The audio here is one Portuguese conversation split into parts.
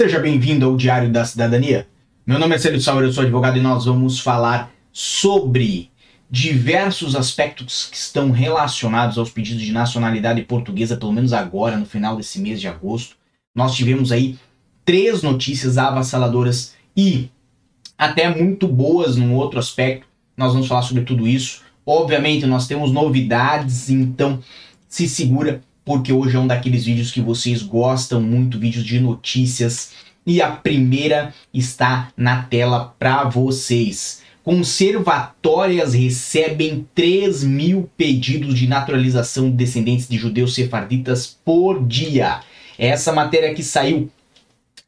Seja bem-vindo ao Diário da Cidadania. Meu nome é Célio Sauer, eu sou advogado e nós vamos falar sobre diversos aspectos que estão relacionados aos pedidos de nacionalidade portuguesa, pelo menos agora, no final desse mês de agosto. Nós tivemos aí três notícias avassaladoras e até muito boas num outro aspecto. Nós vamos falar sobre tudo isso. Obviamente, nós temos novidades, então se segura porque hoje é um daqueles vídeos que vocês gostam muito, vídeos de notícias, e a primeira está na tela para vocês. Conservatórias recebem 3 mil pedidos de naturalização de descendentes de judeus sefarditas por dia. Essa matéria que saiu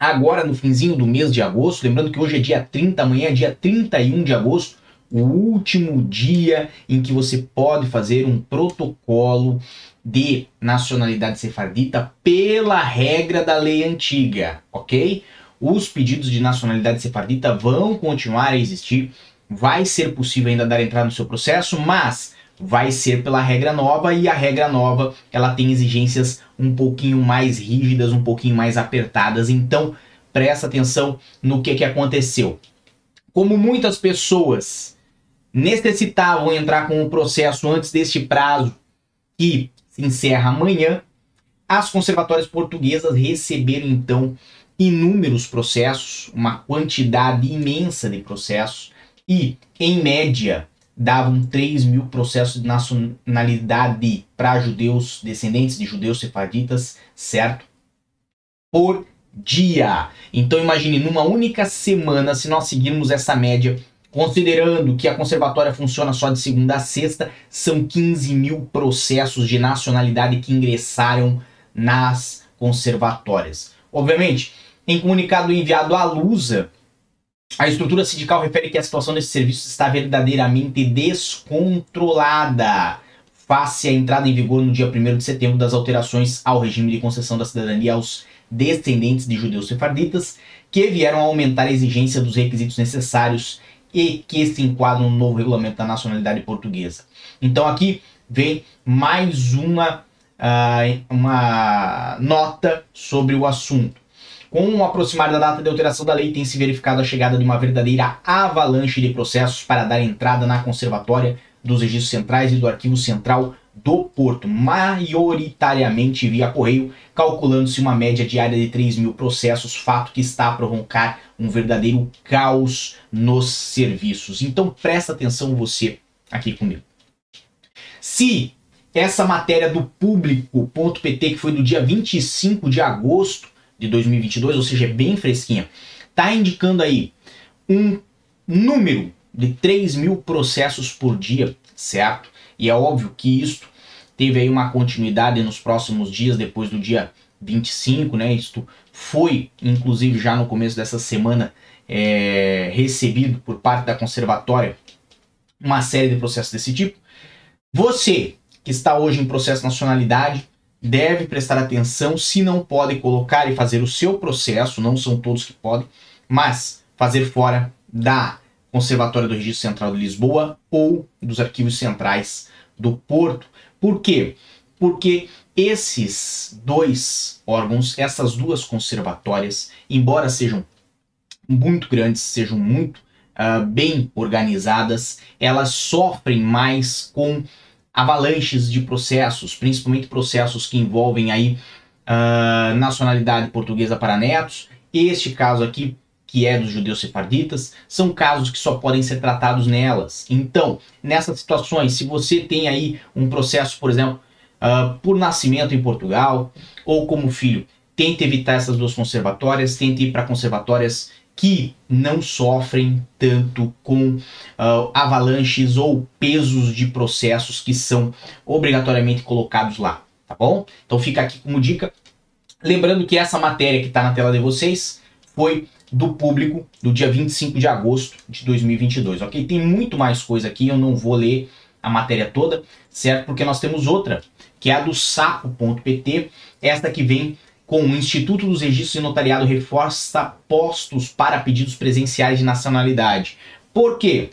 agora no finzinho do mês de agosto, lembrando que hoje é dia 30, amanhã é dia 31 de agosto, o último dia em que você pode fazer um protocolo de nacionalidade sefardita pela regra da lei antiga, ok? Os pedidos de nacionalidade sefardita vão continuar a existir, vai ser possível ainda dar entrada no seu processo, mas vai ser pela regra nova e a regra nova ela tem exigências um pouquinho mais rígidas, um pouquinho mais apertadas. Então presta atenção no que, que aconteceu. Como muitas pessoas necessitavam entrar com o processo antes deste prazo que se encerra amanhã, as conservatórias portuguesas receberam então inúmeros processos, uma quantidade imensa de processos, e, em média, davam 3 mil processos de nacionalidade para judeus, descendentes de judeus sefaditas, certo? Por dia. Então imagine, numa única semana, se nós seguirmos essa média, Considerando que a conservatória funciona só de segunda a sexta, são 15 mil processos de nacionalidade que ingressaram nas conservatórias. Obviamente, em comunicado enviado à Lusa, a estrutura sindical refere que a situação desse serviço está verdadeiramente descontrolada face à entrada em vigor no dia 1 de setembro das alterações ao regime de concessão da cidadania aos descendentes de judeus sefarditas, que vieram a aumentar a exigência dos requisitos necessários e que se enquadram no novo regulamento da nacionalidade portuguesa. Então aqui vem mais uma, uh, uma nota sobre o assunto. Com o aproximar da data de alteração da lei, tem se verificado a chegada de uma verdadeira avalanche de processos para dar entrada na conservatória dos registros centrais e do arquivo central do Porto, maioritariamente via correio, calculando-se uma média diária de 3 mil processos, fato que está a provocar um verdadeiro caos nos serviços. Então presta atenção você aqui comigo. Se essa matéria do público.pt, que foi do dia 25 de agosto de 2022, ou seja, é bem fresquinha, está indicando aí um número de 3 mil processos por dia, certo? E é óbvio que isto teve aí uma continuidade nos próximos dias, depois do dia 25, né? Isto foi, inclusive, já no começo dessa semana, é, recebido por parte da conservatória uma série de processos desse tipo. Você que está hoje em processo de nacionalidade deve prestar atenção se não pode colocar e fazer o seu processo, não são todos que podem, mas fazer fora da Conservatória do Registro Central de Lisboa ou dos arquivos centrais do Porto. Por quê? Porque esses dois órgãos, essas duas conservatórias, embora sejam muito grandes, sejam muito uh, bem organizadas, elas sofrem mais com avalanches de processos, principalmente processos que envolvem aí uh, nacionalidade portuguesa para netos. Este caso aqui que é dos judeus sefarditas, são casos que só podem ser tratados nelas. Então, nessas situações, se você tem aí um processo, por exemplo, uh, por nascimento em Portugal ou como filho, tente evitar essas duas conservatórias, tente ir para conservatórias que não sofrem tanto com uh, avalanches ou pesos de processos que são obrigatoriamente colocados lá, tá bom? Então fica aqui como dica. Lembrando que essa matéria que está na tela de vocês foi do público do dia 25 de agosto de 2022, ok? Tem muito mais coisa aqui, eu não vou ler a matéria toda, certo? Porque nós temos outra, que é a do sapo.pt, esta que vem com o Instituto dos Registros e Notariado reforça postos para pedidos presenciais de nacionalidade. Por quê?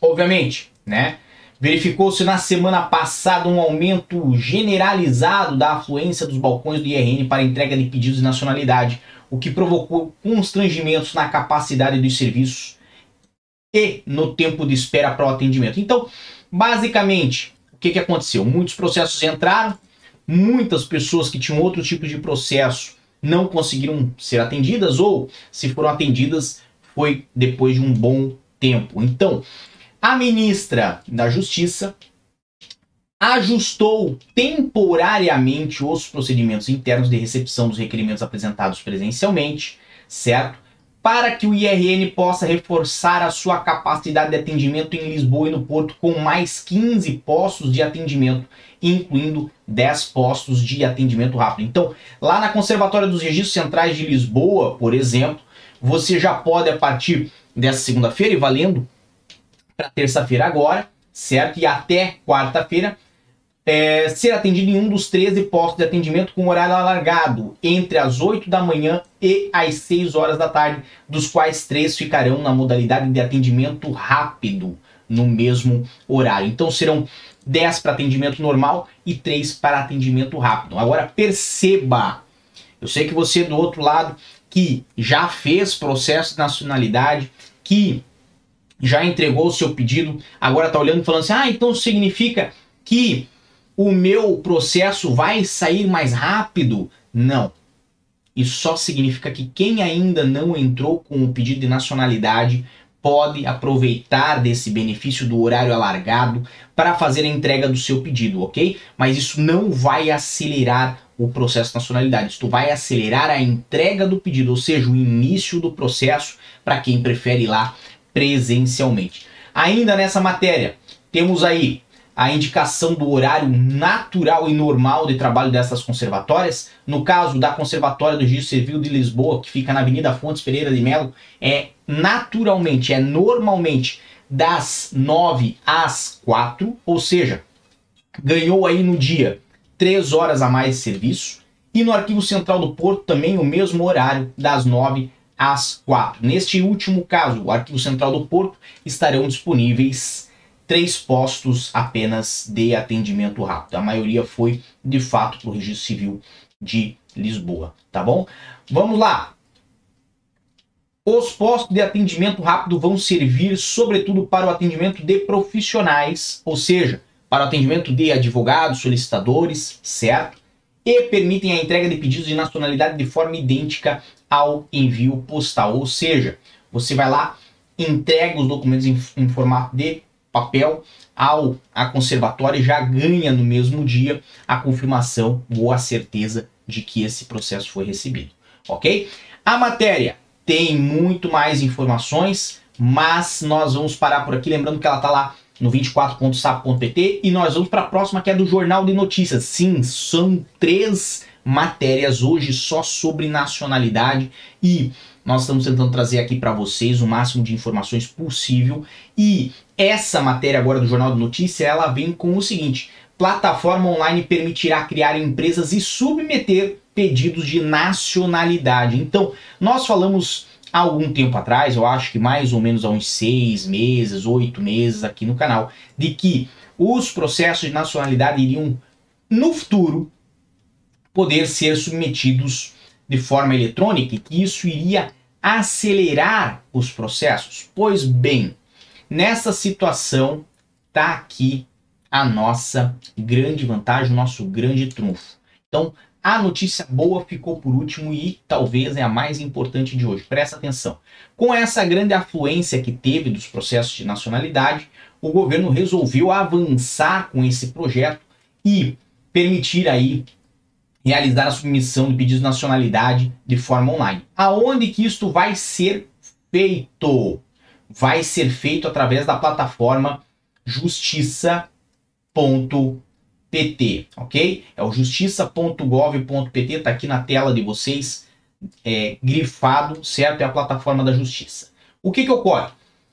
Obviamente, né? Verificou-se na semana passada um aumento generalizado da afluência dos balcões do IRN para entrega de pedidos de nacionalidade, o que provocou constrangimentos na capacidade dos serviços e no tempo de espera para o atendimento. Então, basicamente, o que, que aconteceu? Muitos processos entraram, muitas pessoas que tinham outro tipo de processo não conseguiram ser atendidas ou, se foram atendidas, foi depois de um bom tempo. Então, a ministra da Justiça ajustou temporariamente os procedimentos internos de recepção dos requerimentos apresentados presencialmente, certo? Para que o IRN possa reforçar a sua capacidade de atendimento em Lisboa e no Porto com mais 15 postos de atendimento, incluindo 10 postos de atendimento rápido. Então, lá na Conservatória dos Registros Centrais de Lisboa, por exemplo, você já pode, a partir dessa segunda-feira e valendo para terça-feira agora, certo? E até quarta-feira, é, ser atendido em um dos 13 postos de atendimento com horário alargado, entre as 8 da manhã e as 6 horas da tarde, dos quais três ficarão na modalidade de atendimento rápido no mesmo horário. Então serão 10 para atendimento normal e 3 para atendimento rápido. Agora perceba, eu sei que você do outro lado que já fez processo de nacionalidade, que já entregou o seu pedido, agora está olhando e falando assim: ah, então significa que o meu processo vai sair mais rápido? Não. Isso só significa que quem ainda não entrou com o pedido de nacionalidade pode aproveitar desse benefício do horário alargado para fazer a entrega do seu pedido, ok? Mas isso não vai acelerar o processo de nacionalidade. Isso vai acelerar a entrega do pedido, ou seja, o início do processo para quem prefere ir lá presencialmente. Ainda nessa matéria, temos aí a indicação do horário natural e normal de trabalho dessas conservatórias. No caso da Conservatória do Registro Civil de Lisboa, que fica na Avenida Fontes Pereira de Melo, é naturalmente, é normalmente das 9 às 4, ou seja, ganhou aí no dia 3 horas a mais de serviço. E no Arquivo Central do Porto também o mesmo horário, das 9 às 4. Neste último caso, o Arquivo Central do Porto estarão disponíveis três postos apenas de atendimento rápido. A maioria foi de fato para o Registro Civil de Lisboa, tá bom? Vamos lá. Os postos de atendimento rápido vão servir sobretudo para o atendimento de profissionais, ou seja, para o atendimento de advogados, solicitadores, certo? E permitem a entrega de pedidos de nacionalidade de forma idêntica ao envio postal. Ou seja, você vai lá, entrega os documentos em, em formato de papel ao a conservatória já ganha no mesmo dia a confirmação ou a certeza de que esse processo foi recebido, ok? A matéria tem muito mais informações, mas nós vamos parar por aqui, lembrando que ela está lá no 24.sap.pt e nós vamos para a próxima que é do Jornal de Notícias. Sim, são três matérias hoje só sobre nacionalidade e nós estamos tentando trazer aqui para vocês o máximo de informações possível e essa matéria agora do Jornal de Notícias ela vem com o seguinte: plataforma online permitirá criar empresas e submeter pedidos de nacionalidade. Então, nós falamos há algum tempo atrás, eu acho que mais ou menos há uns seis meses, oito meses aqui no canal, de que os processos de nacionalidade iriam, no futuro, poder ser submetidos de forma eletrônica e que isso iria acelerar os processos. Pois bem, nessa situação está aqui a nossa grande vantagem, o nosso grande trunfo. Então, a notícia boa ficou por último e talvez é a mais importante de hoje. Presta atenção. Com essa grande afluência que teve dos processos de nacionalidade, o governo resolveu avançar com esse projeto e permitir aí realizar a submissão de pedidos de nacionalidade de forma online. Aonde que isto vai ser feito? Vai ser feito através da plataforma justiça.pt, ok? É o justiça.gov.pt, está aqui na tela de vocês, é, grifado, certo? É a plataforma da justiça. O que que ocorre?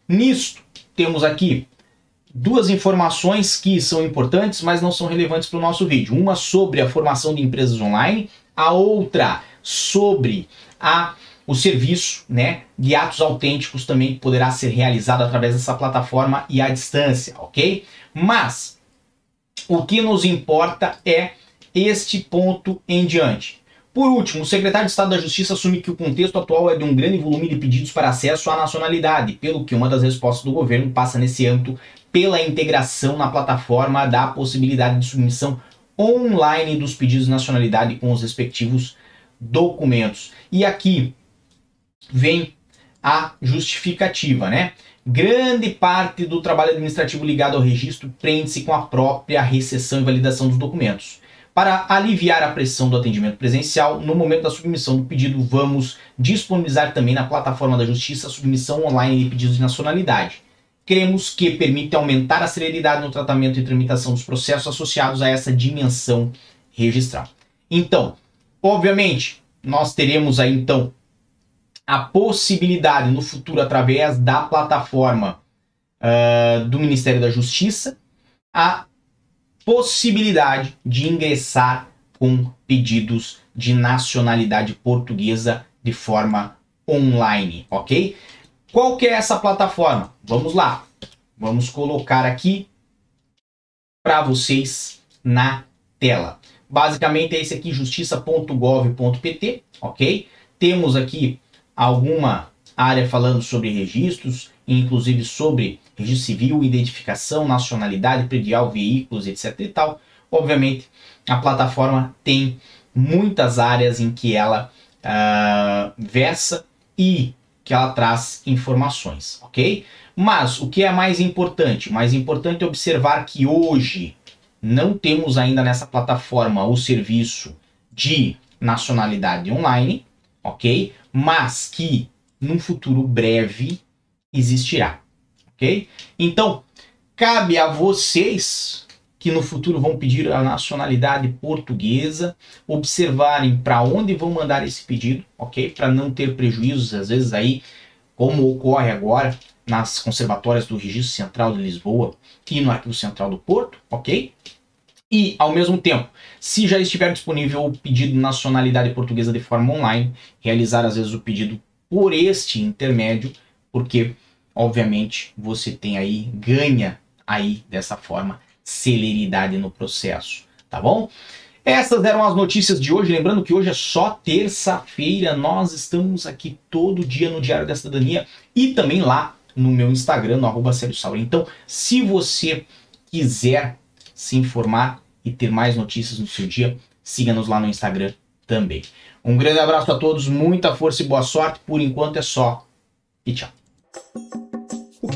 Nisto, temos aqui duas informações que são importantes, mas não são relevantes para o nosso vídeo. Uma sobre a formação de empresas online, a outra sobre a o serviço né, de atos autênticos também poderá ser realizado através dessa plataforma e à distância, ok? Mas o que nos importa é este ponto em diante. Por último, o secretário de Estado da Justiça assume que o contexto atual é de um grande volume de pedidos para acesso à nacionalidade, pelo que uma das respostas do governo passa nesse âmbito pela integração na plataforma da possibilidade de submissão online dos pedidos de nacionalidade com os respectivos documentos. E aqui vem a justificativa, né? Grande parte do trabalho administrativo ligado ao registro prende-se com a própria recessão e validação dos documentos. Para aliviar a pressão do atendimento presencial, no momento da submissão do pedido, vamos disponibilizar também na plataforma da Justiça a submissão online de pedidos de nacionalidade. Queremos que permita aumentar a celeridade no tratamento e tramitação dos processos associados a essa dimensão registral. Então, obviamente, nós teremos aí então a possibilidade no futuro, através da plataforma uh, do Ministério da Justiça, a possibilidade de ingressar com pedidos de nacionalidade portuguesa de forma online, ok? Qual que é essa plataforma? Vamos lá, vamos colocar aqui para vocês na tela. Basicamente é esse aqui, justiça.gov.pt, ok? Temos aqui alguma área falando sobre registros, inclusive sobre registro civil, identificação, nacionalidade, predial, veículos, etc e tal. Obviamente, a plataforma tem muitas áreas em que ela uh, versa e que ela traz informações, ok? Mas o que é mais importante? Mais importante é observar que hoje não temos ainda nessa plataforma o serviço de nacionalidade online, ok? Mas que num futuro breve existirá, ok? Então, cabe a vocês que no futuro vão pedir a nacionalidade portuguesa, observarem para onde vão mandar esse pedido, ok? Para não ter prejuízos, às vezes aí, como ocorre agora nas conservatórias do Registro Central de Lisboa e no Arquivo Central do Porto, ok? E, ao mesmo tempo, se já estiver disponível o pedido de nacionalidade portuguesa de forma online, realizar às vezes o pedido por este intermédio, porque, obviamente, você tem aí, ganha aí dessa forma celeridade no processo, tá bom? Essas eram as notícias de hoje. Lembrando que hoje é só terça-feira. Nós estamos aqui todo dia no Diário da Cidadania e também lá no meu Instagram, no arroba Então, se você quiser se informar e ter mais notícias no seu dia, siga-nos lá no Instagram também. Um grande abraço a todos, muita força e boa sorte. Por enquanto é só. E tchau.